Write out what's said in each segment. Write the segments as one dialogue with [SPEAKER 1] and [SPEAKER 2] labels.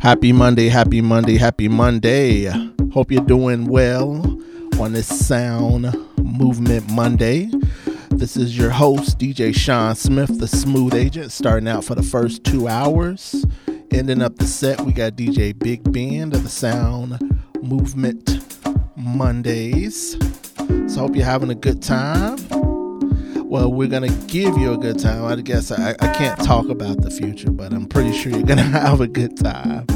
[SPEAKER 1] Happy Monday, happy Monday, happy Monday. Hope you're doing well on this Sound Movement Monday. This is your host, DJ Sean Smith, the smooth agent, starting out for the first two hours. Ending up the set, we got DJ Big Ben of the Sound Movement Mondays. So, hope you're having a good time. Well, we're gonna give you a good time. I guess I, I can't talk about the future, but I'm pretty sure you're gonna have a good time.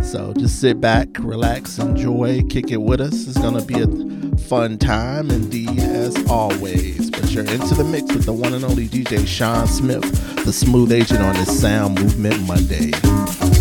[SPEAKER 1] So just sit back, relax, enjoy, kick it with us. It's gonna be a fun time indeed, as always. But you're into the mix with the one and only DJ Sean Smith, the smooth agent on this Sound Movement Monday.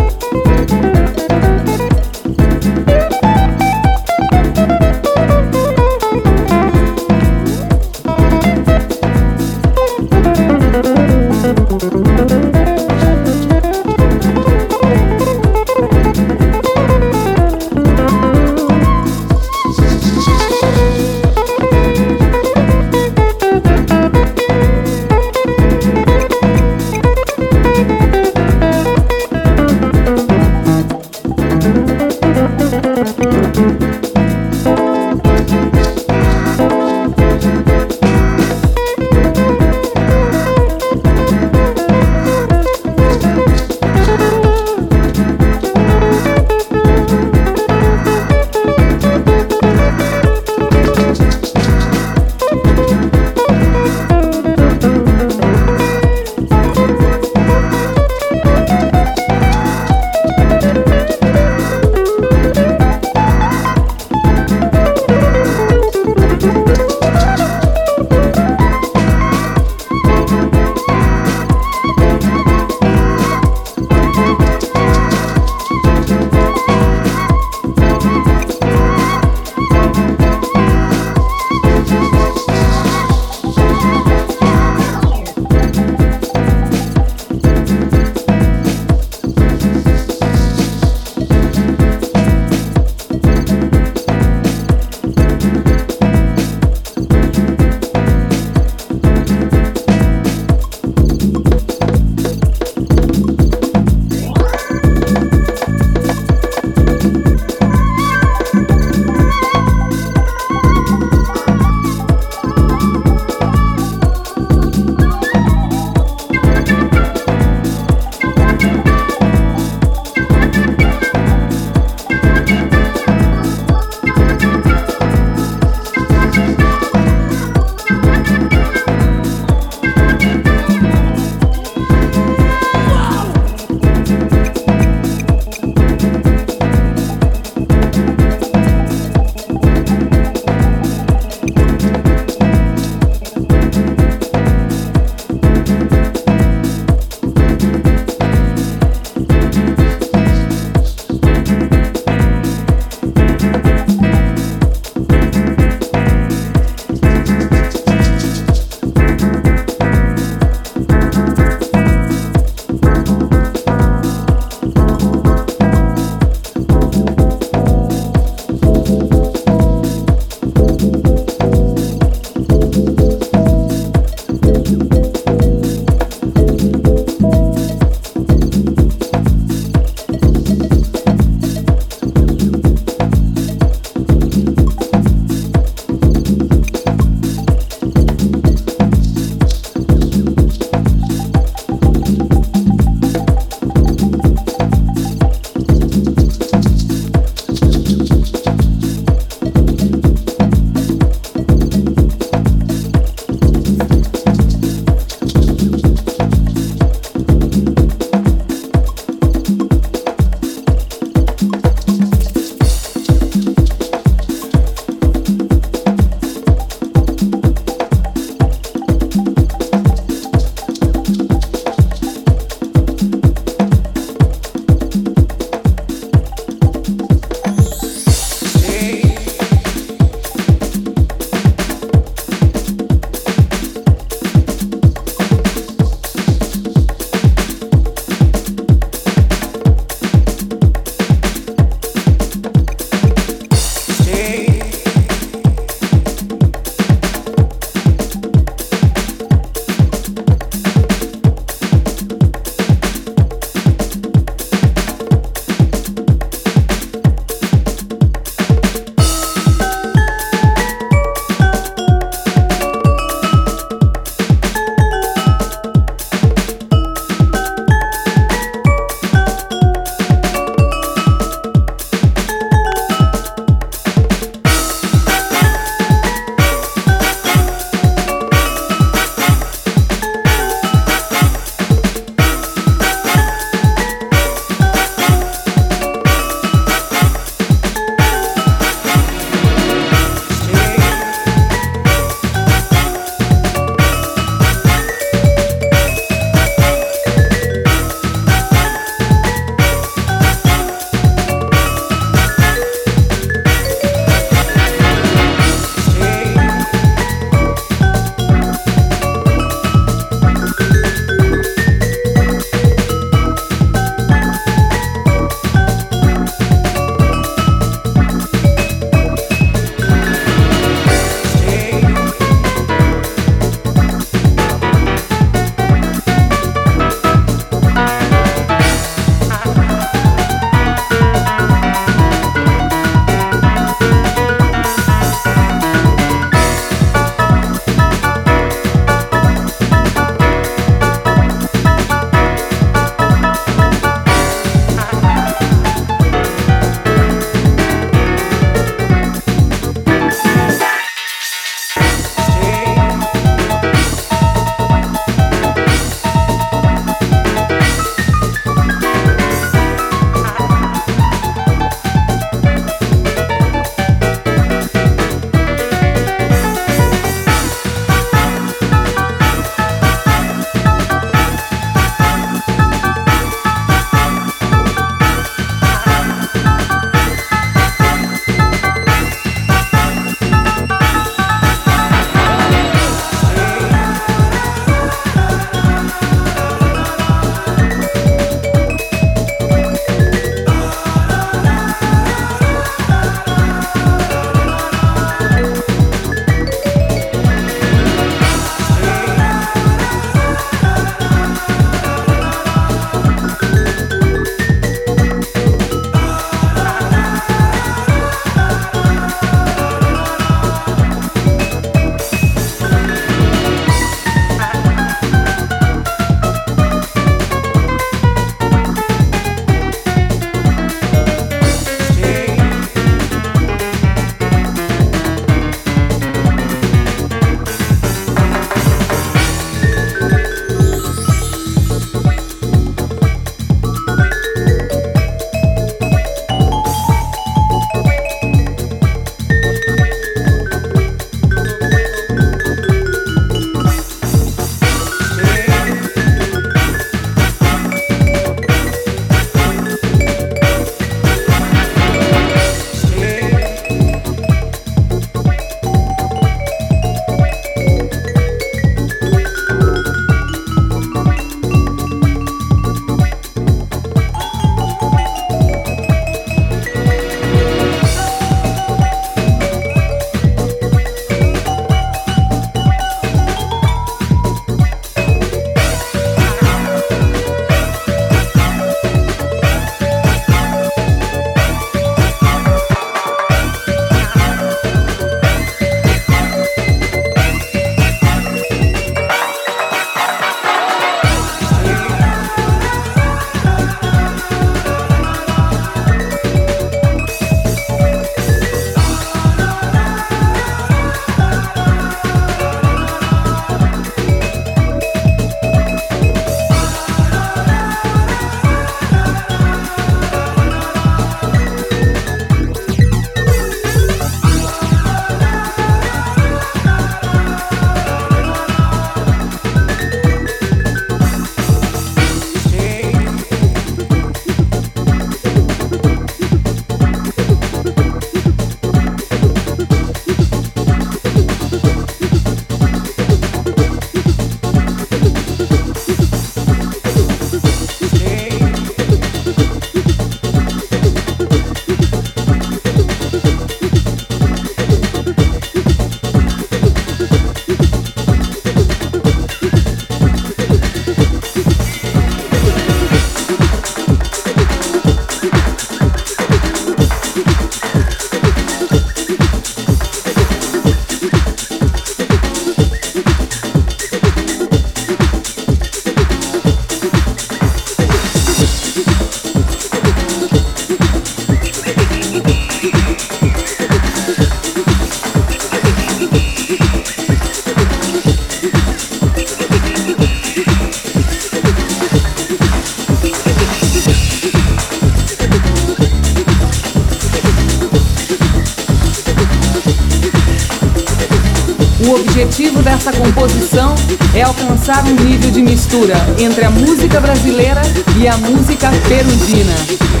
[SPEAKER 2] Mistura entre a música brasileira e a música perugina.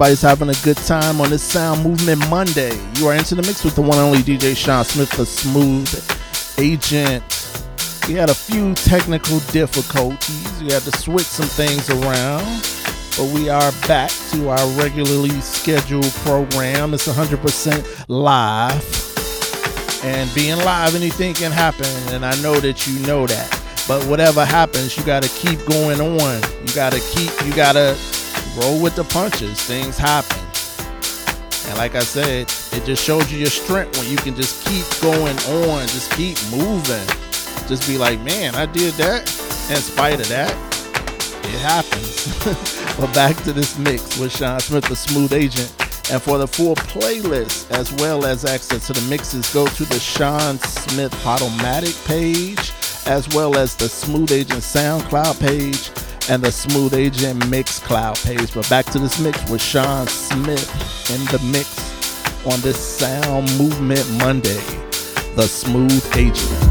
[SPEAKER 1] Everybody's having a good time on this Sound Movement Monday. You are into the mix with the one and only DJ Sean Smith, the smooth agent. We had a few technical difficulties. We had to switch some things around, but we are back to our regularly scheduled program. It's 100% live. And being live, anything can happen, and I know that you know that. But whatever happens, you got to keep going on. You got to keep, you got to roll with the punches. Things happen. And like I said, it just shows you your strength when you can just keep going on, just keep moving. Just be like, man, I did that. In spite of that, it happens. but back to this mix with Sean Smith, the smooth agent. And for the full playlist as well as access to the mixes, go to the Sean Smith Podomatic page as well as the Smooth Agent SoundCloud page and the Smooth Agent Mixcloud page. But back to this mix with Sean Smith in the mix on this Sound Movement Monday, the Smooth Agent.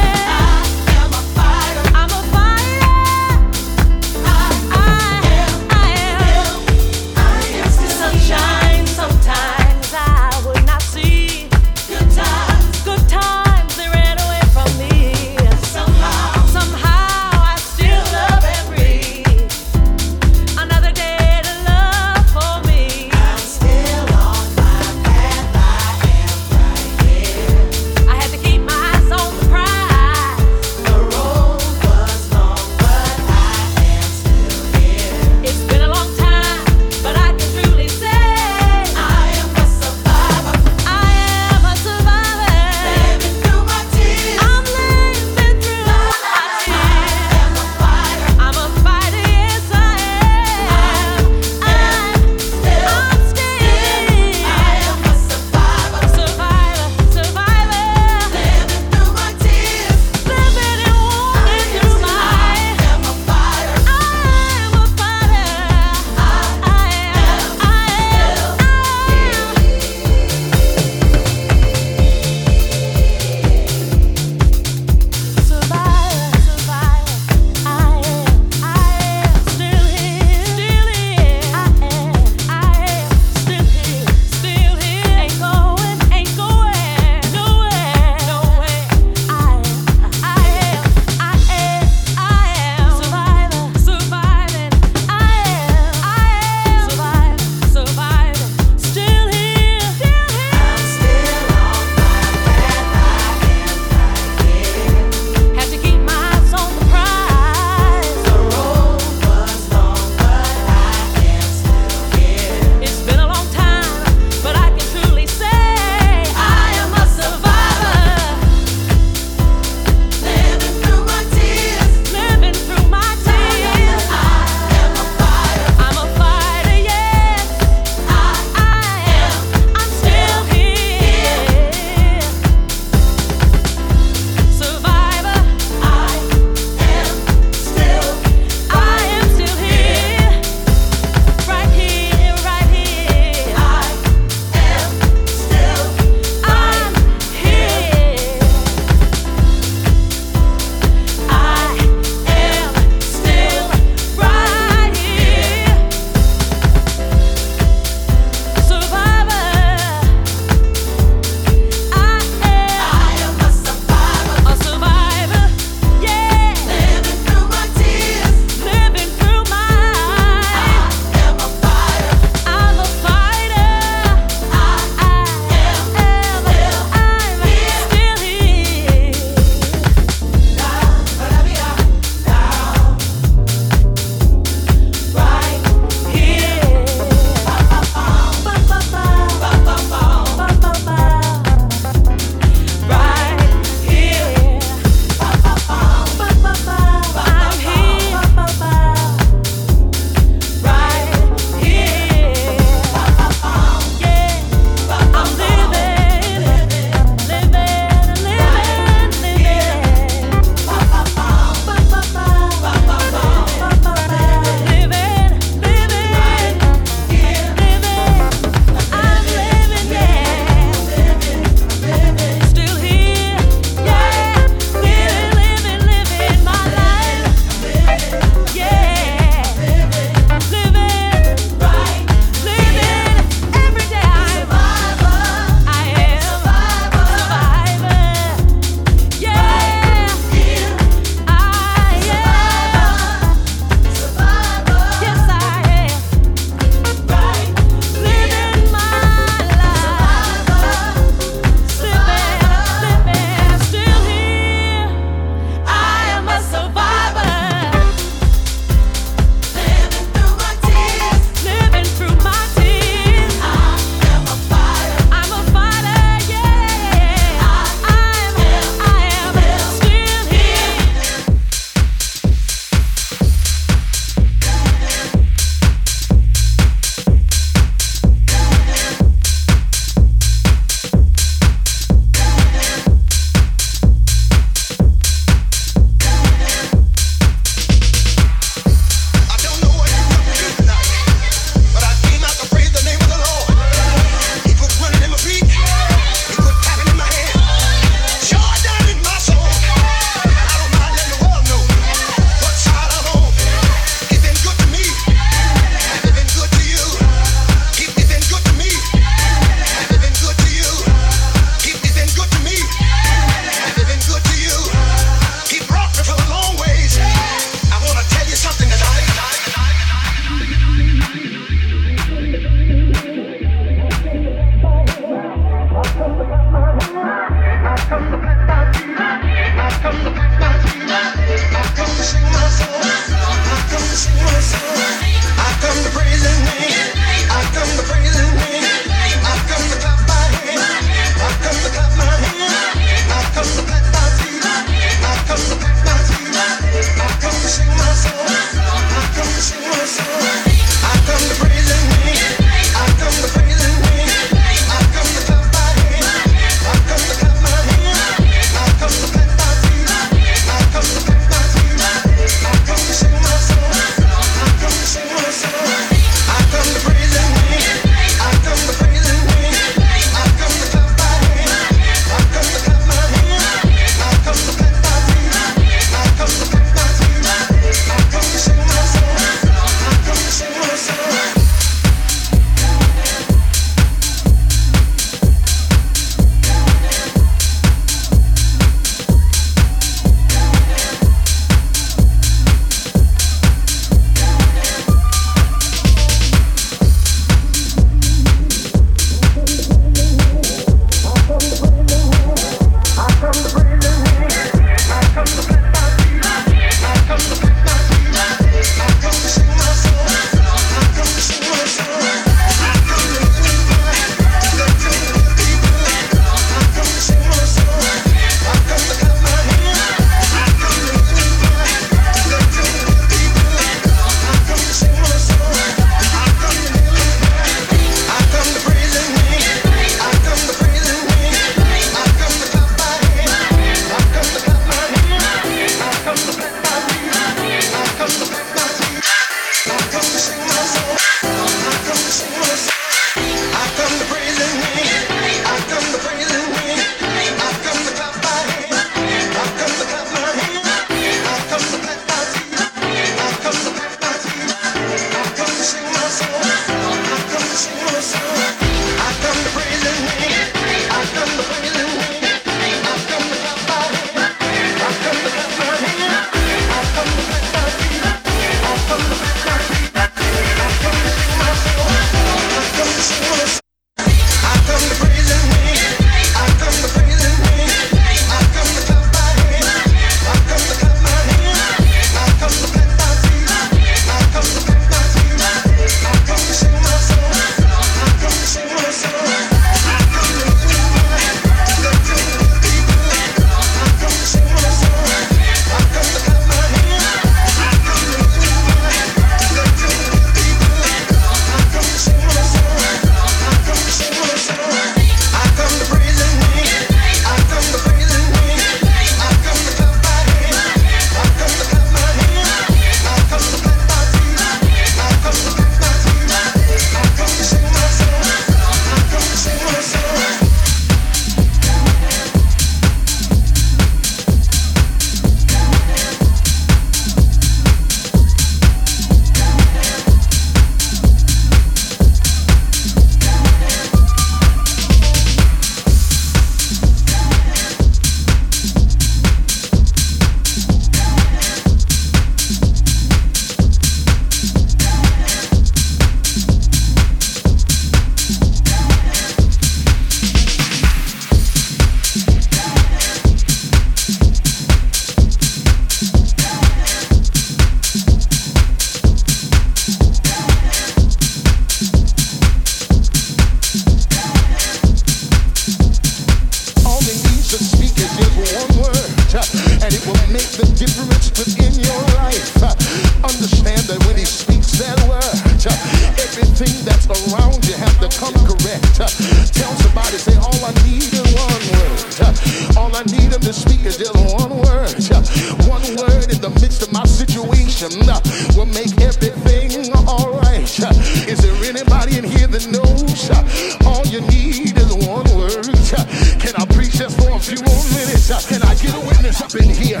[SPEAKER 3] is up in here.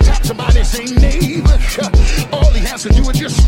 [SPEAKER 3] Talk to body, same neighbor. All he has to do is just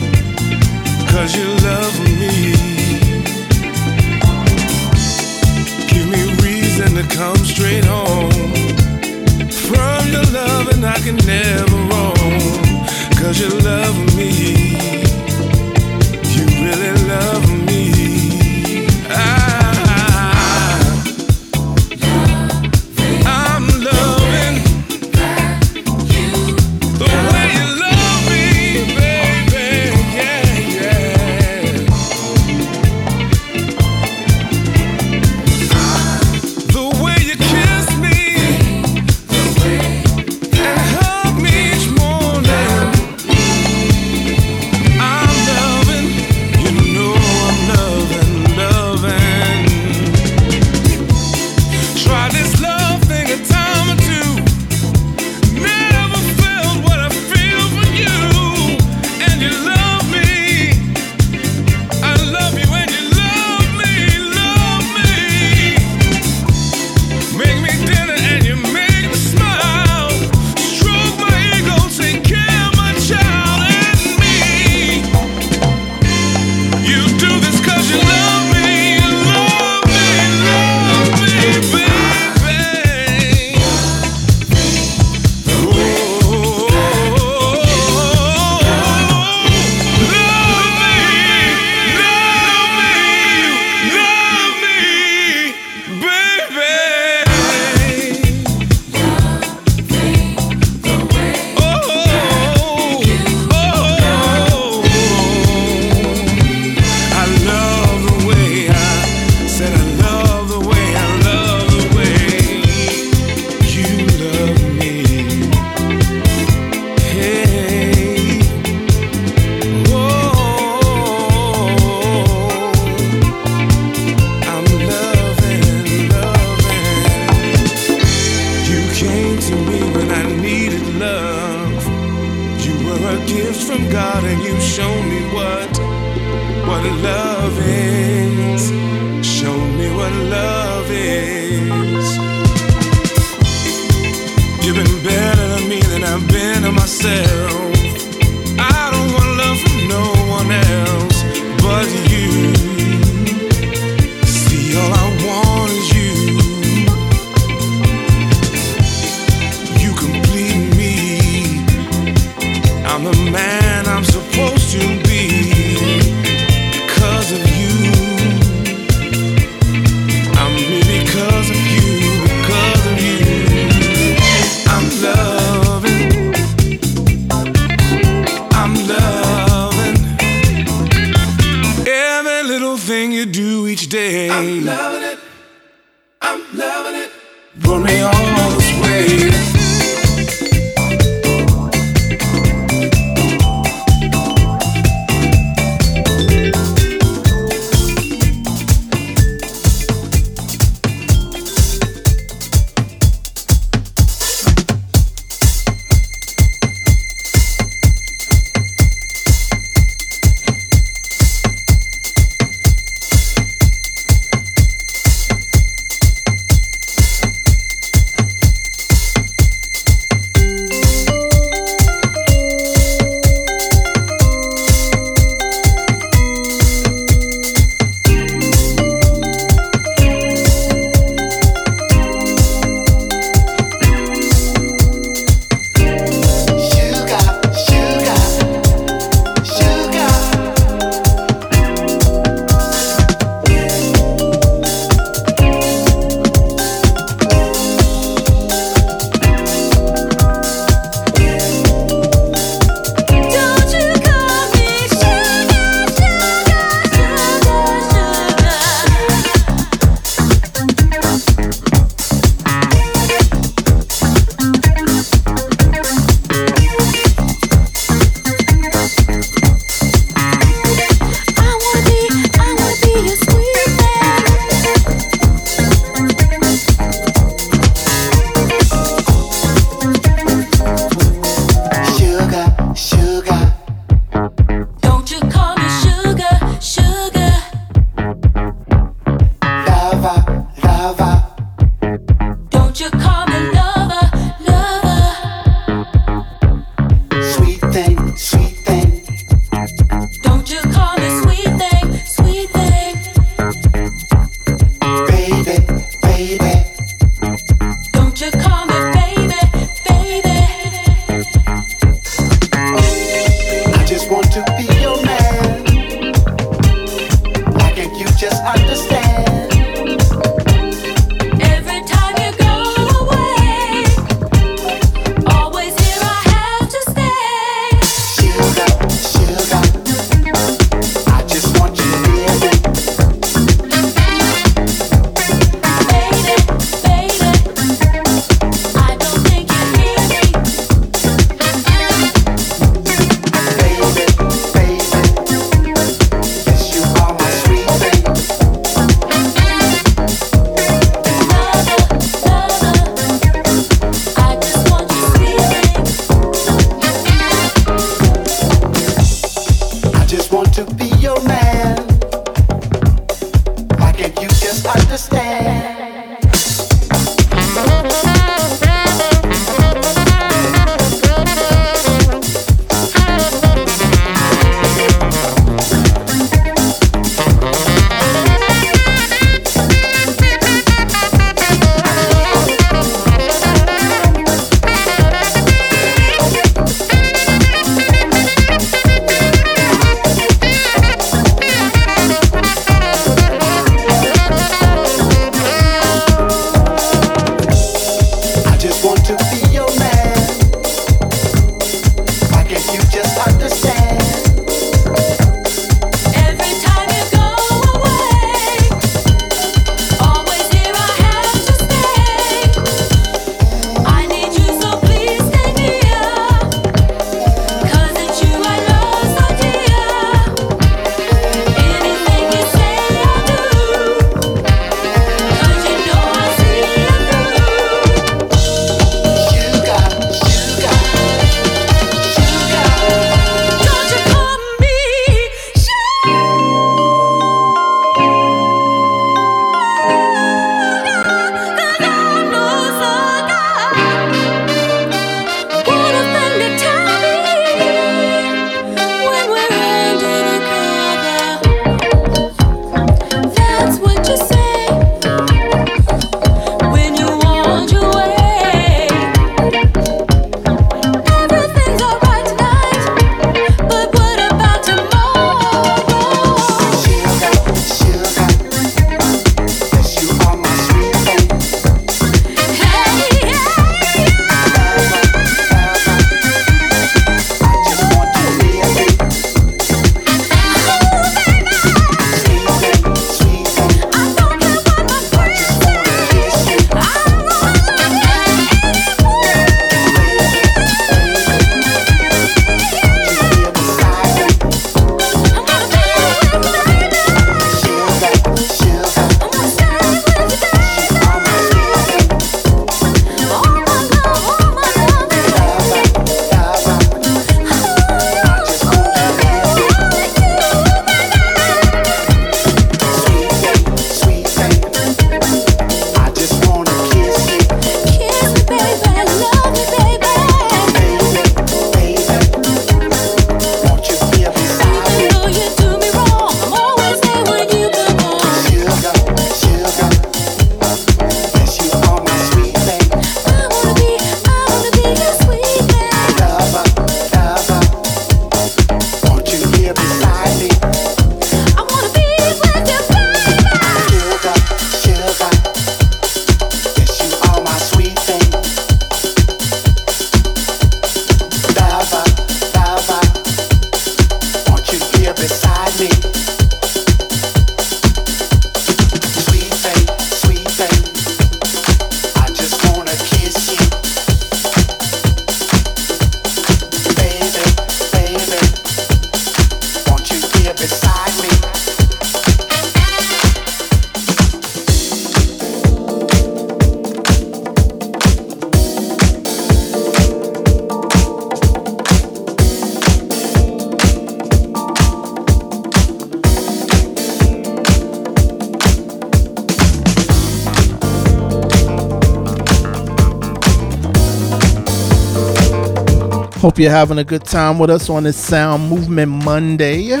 [SPEAKER 1] Hope you're having a good time with us on this Sound Movement Monday.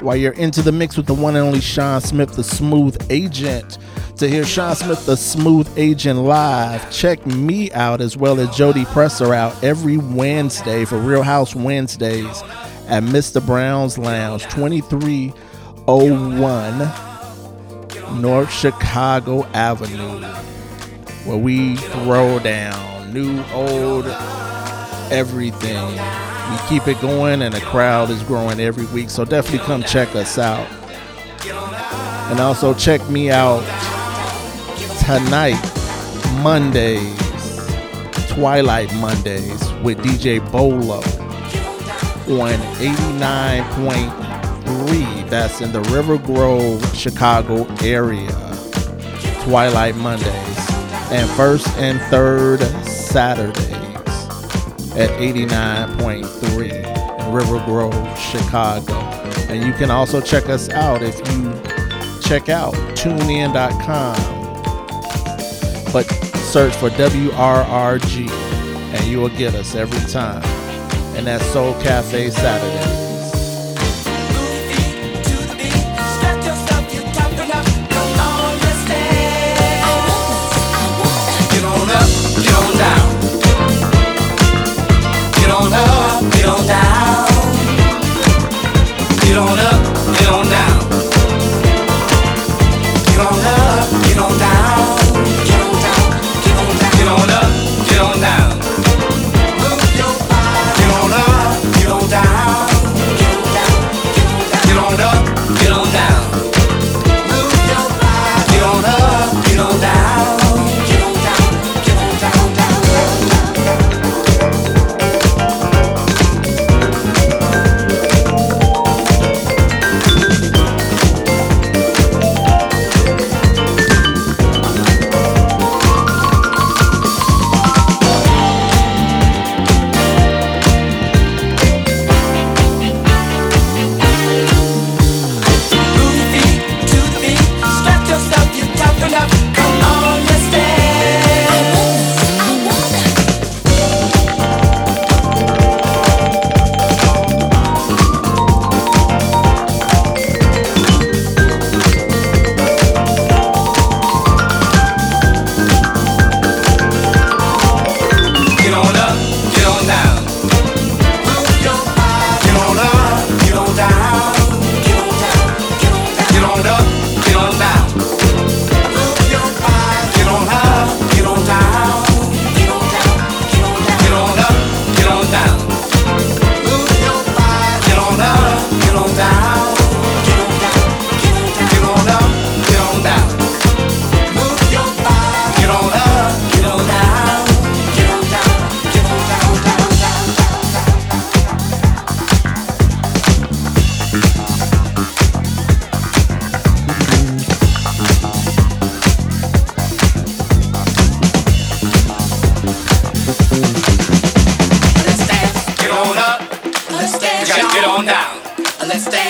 [SPEAKER 1] While you're into the mix with the one and only Sean Smith, the Smooth Agent. To hear Sean Smith, the Smooth Agent live, check me out as well as Jody Presser out every Wednesday for Real House Wednesdays at Mr. Brown's Lounge, 2301 North Chicago Avenue, where we throw down new, old, everything. We keep it going, and the crowd is growing every week. So definitely come check us out. And also check me out tonight, Mondays, Twilight Mondays with DJ Bolo on 89.3. That's in the River Grove, Chicago area. Twilight Mondays. And first and third Saturdays at 89.3 in River Grove, Chicago. And you can also check us out if you check out tunein.com. But search for WRRG and you will get us every time. And that's Soul Cafe Saturdays.
[SPEAKER 4] On up,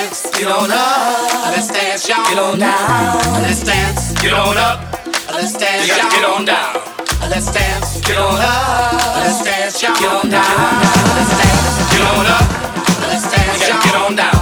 [SPEAKER 4] dance. Get on up. Let's dance, y'all. Get on down. Let's dance. Get on up. Let's dance. Get on down. Let's dance. Get on up. Let's dance, y'all. Get on down. Let's dance. Get on up. Let's dance. Get on down.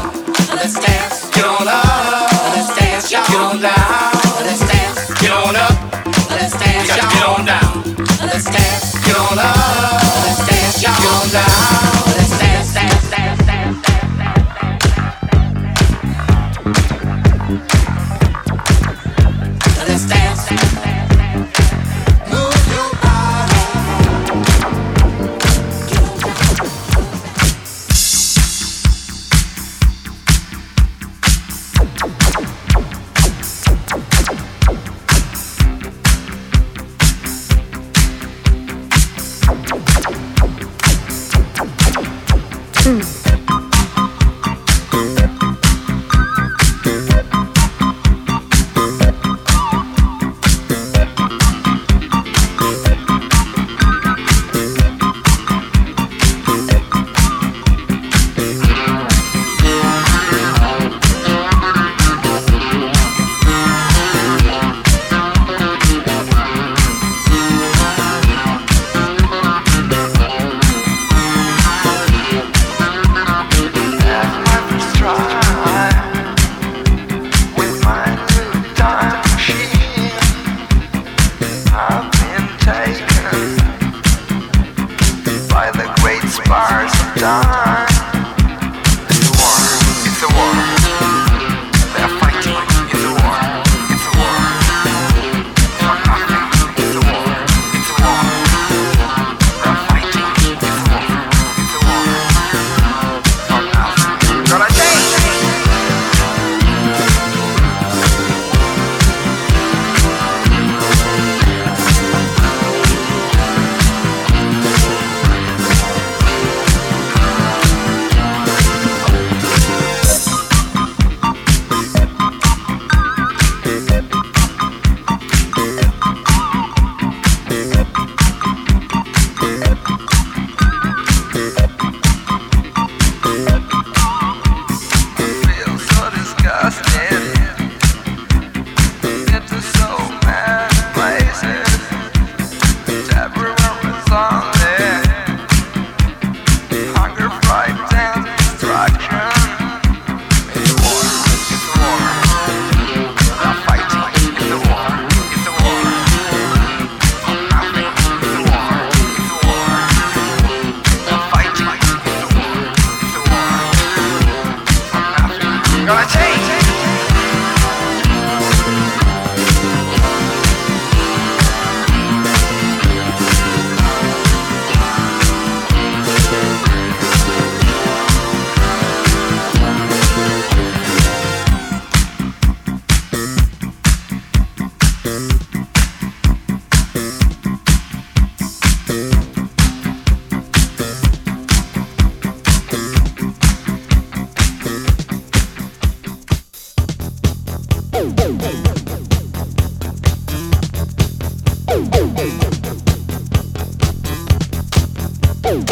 [SPEAKER 5] Oh,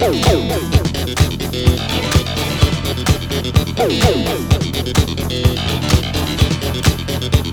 [SPEAKER 5] oh, oh.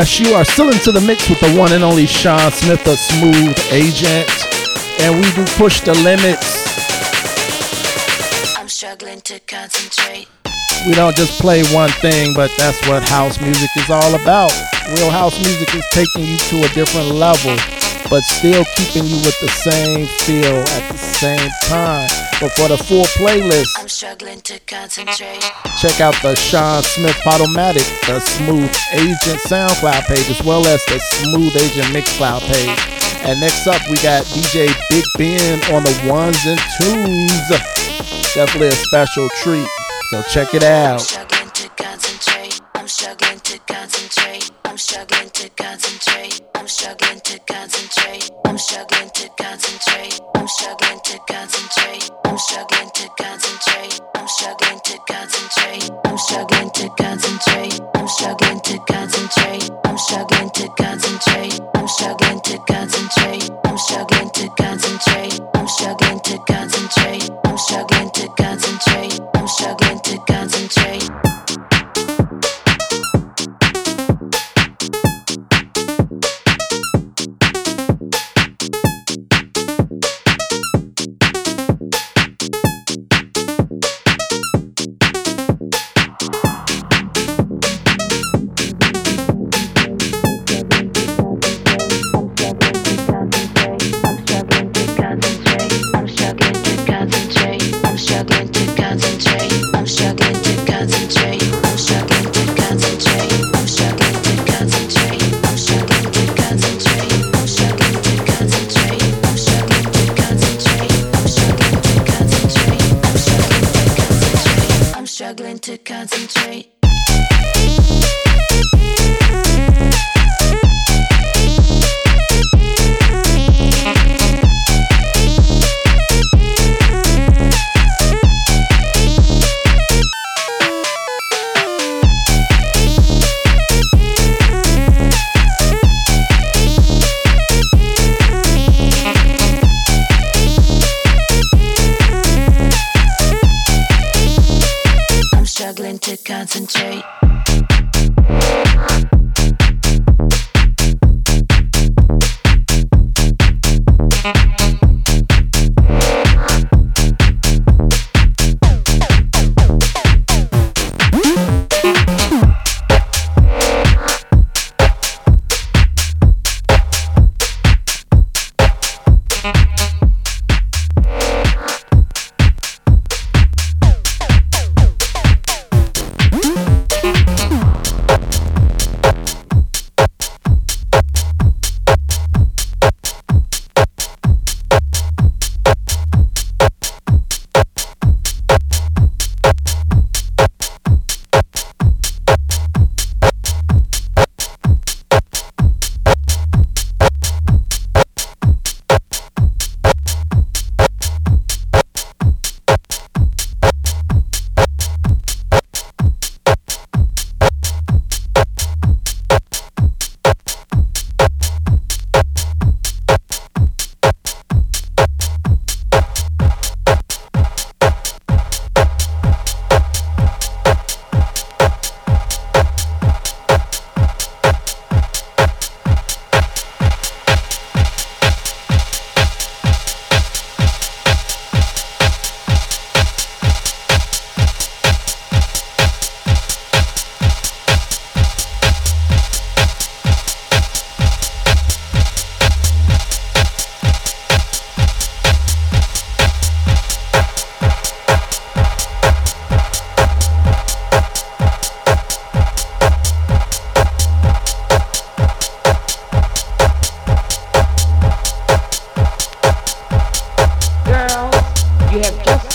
[SPEAKER 1] Yes, you are still into the mix with the one and only Sean Smith, the smooth agent. And we do push the limits.
[SPEAKER 5] I'm struggling to concentrate.
[SPEAKER 1] We don't just play one thing, but that's what house music is all about. Real house music is taking you to a different level, but still keeping you with the same feel at the same time. But for the full playlist,
[SPEAKER 5] struggling to concentrate.
[SPEAKER 1] check out the Sean Smith Podomatic, the Smooth Agent SoundCloud page, as well as the Smooth Agent Mixcloud page. And next up, we got DJ Big Ben on the ones and twos. Definitely a special treat. So check it out.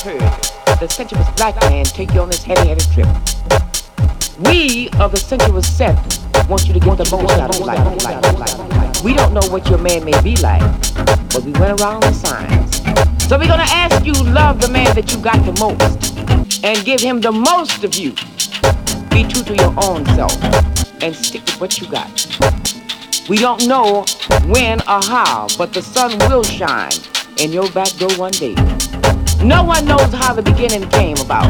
[SPEAKER 6] The sensuous black man take you on this heavy-headed trip. We of the sensuous set want you to get the most out of life. We don't know what your man may be like, but we went around the signs. So we're gonna ask you love the man that you got the most and give him the most of you. Be true to your own self and stick with what you got. We don't know when or how, but the sun will shine in your back door one day. No one knows how the beginning came about,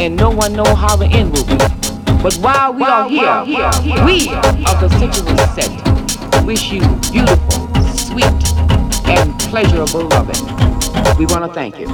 [SPEAKER 6] and no one knows how the end will be. But while we are here, we of the sensual set wish you beautiful, sweet, and pleasurable loving. We want to thank you.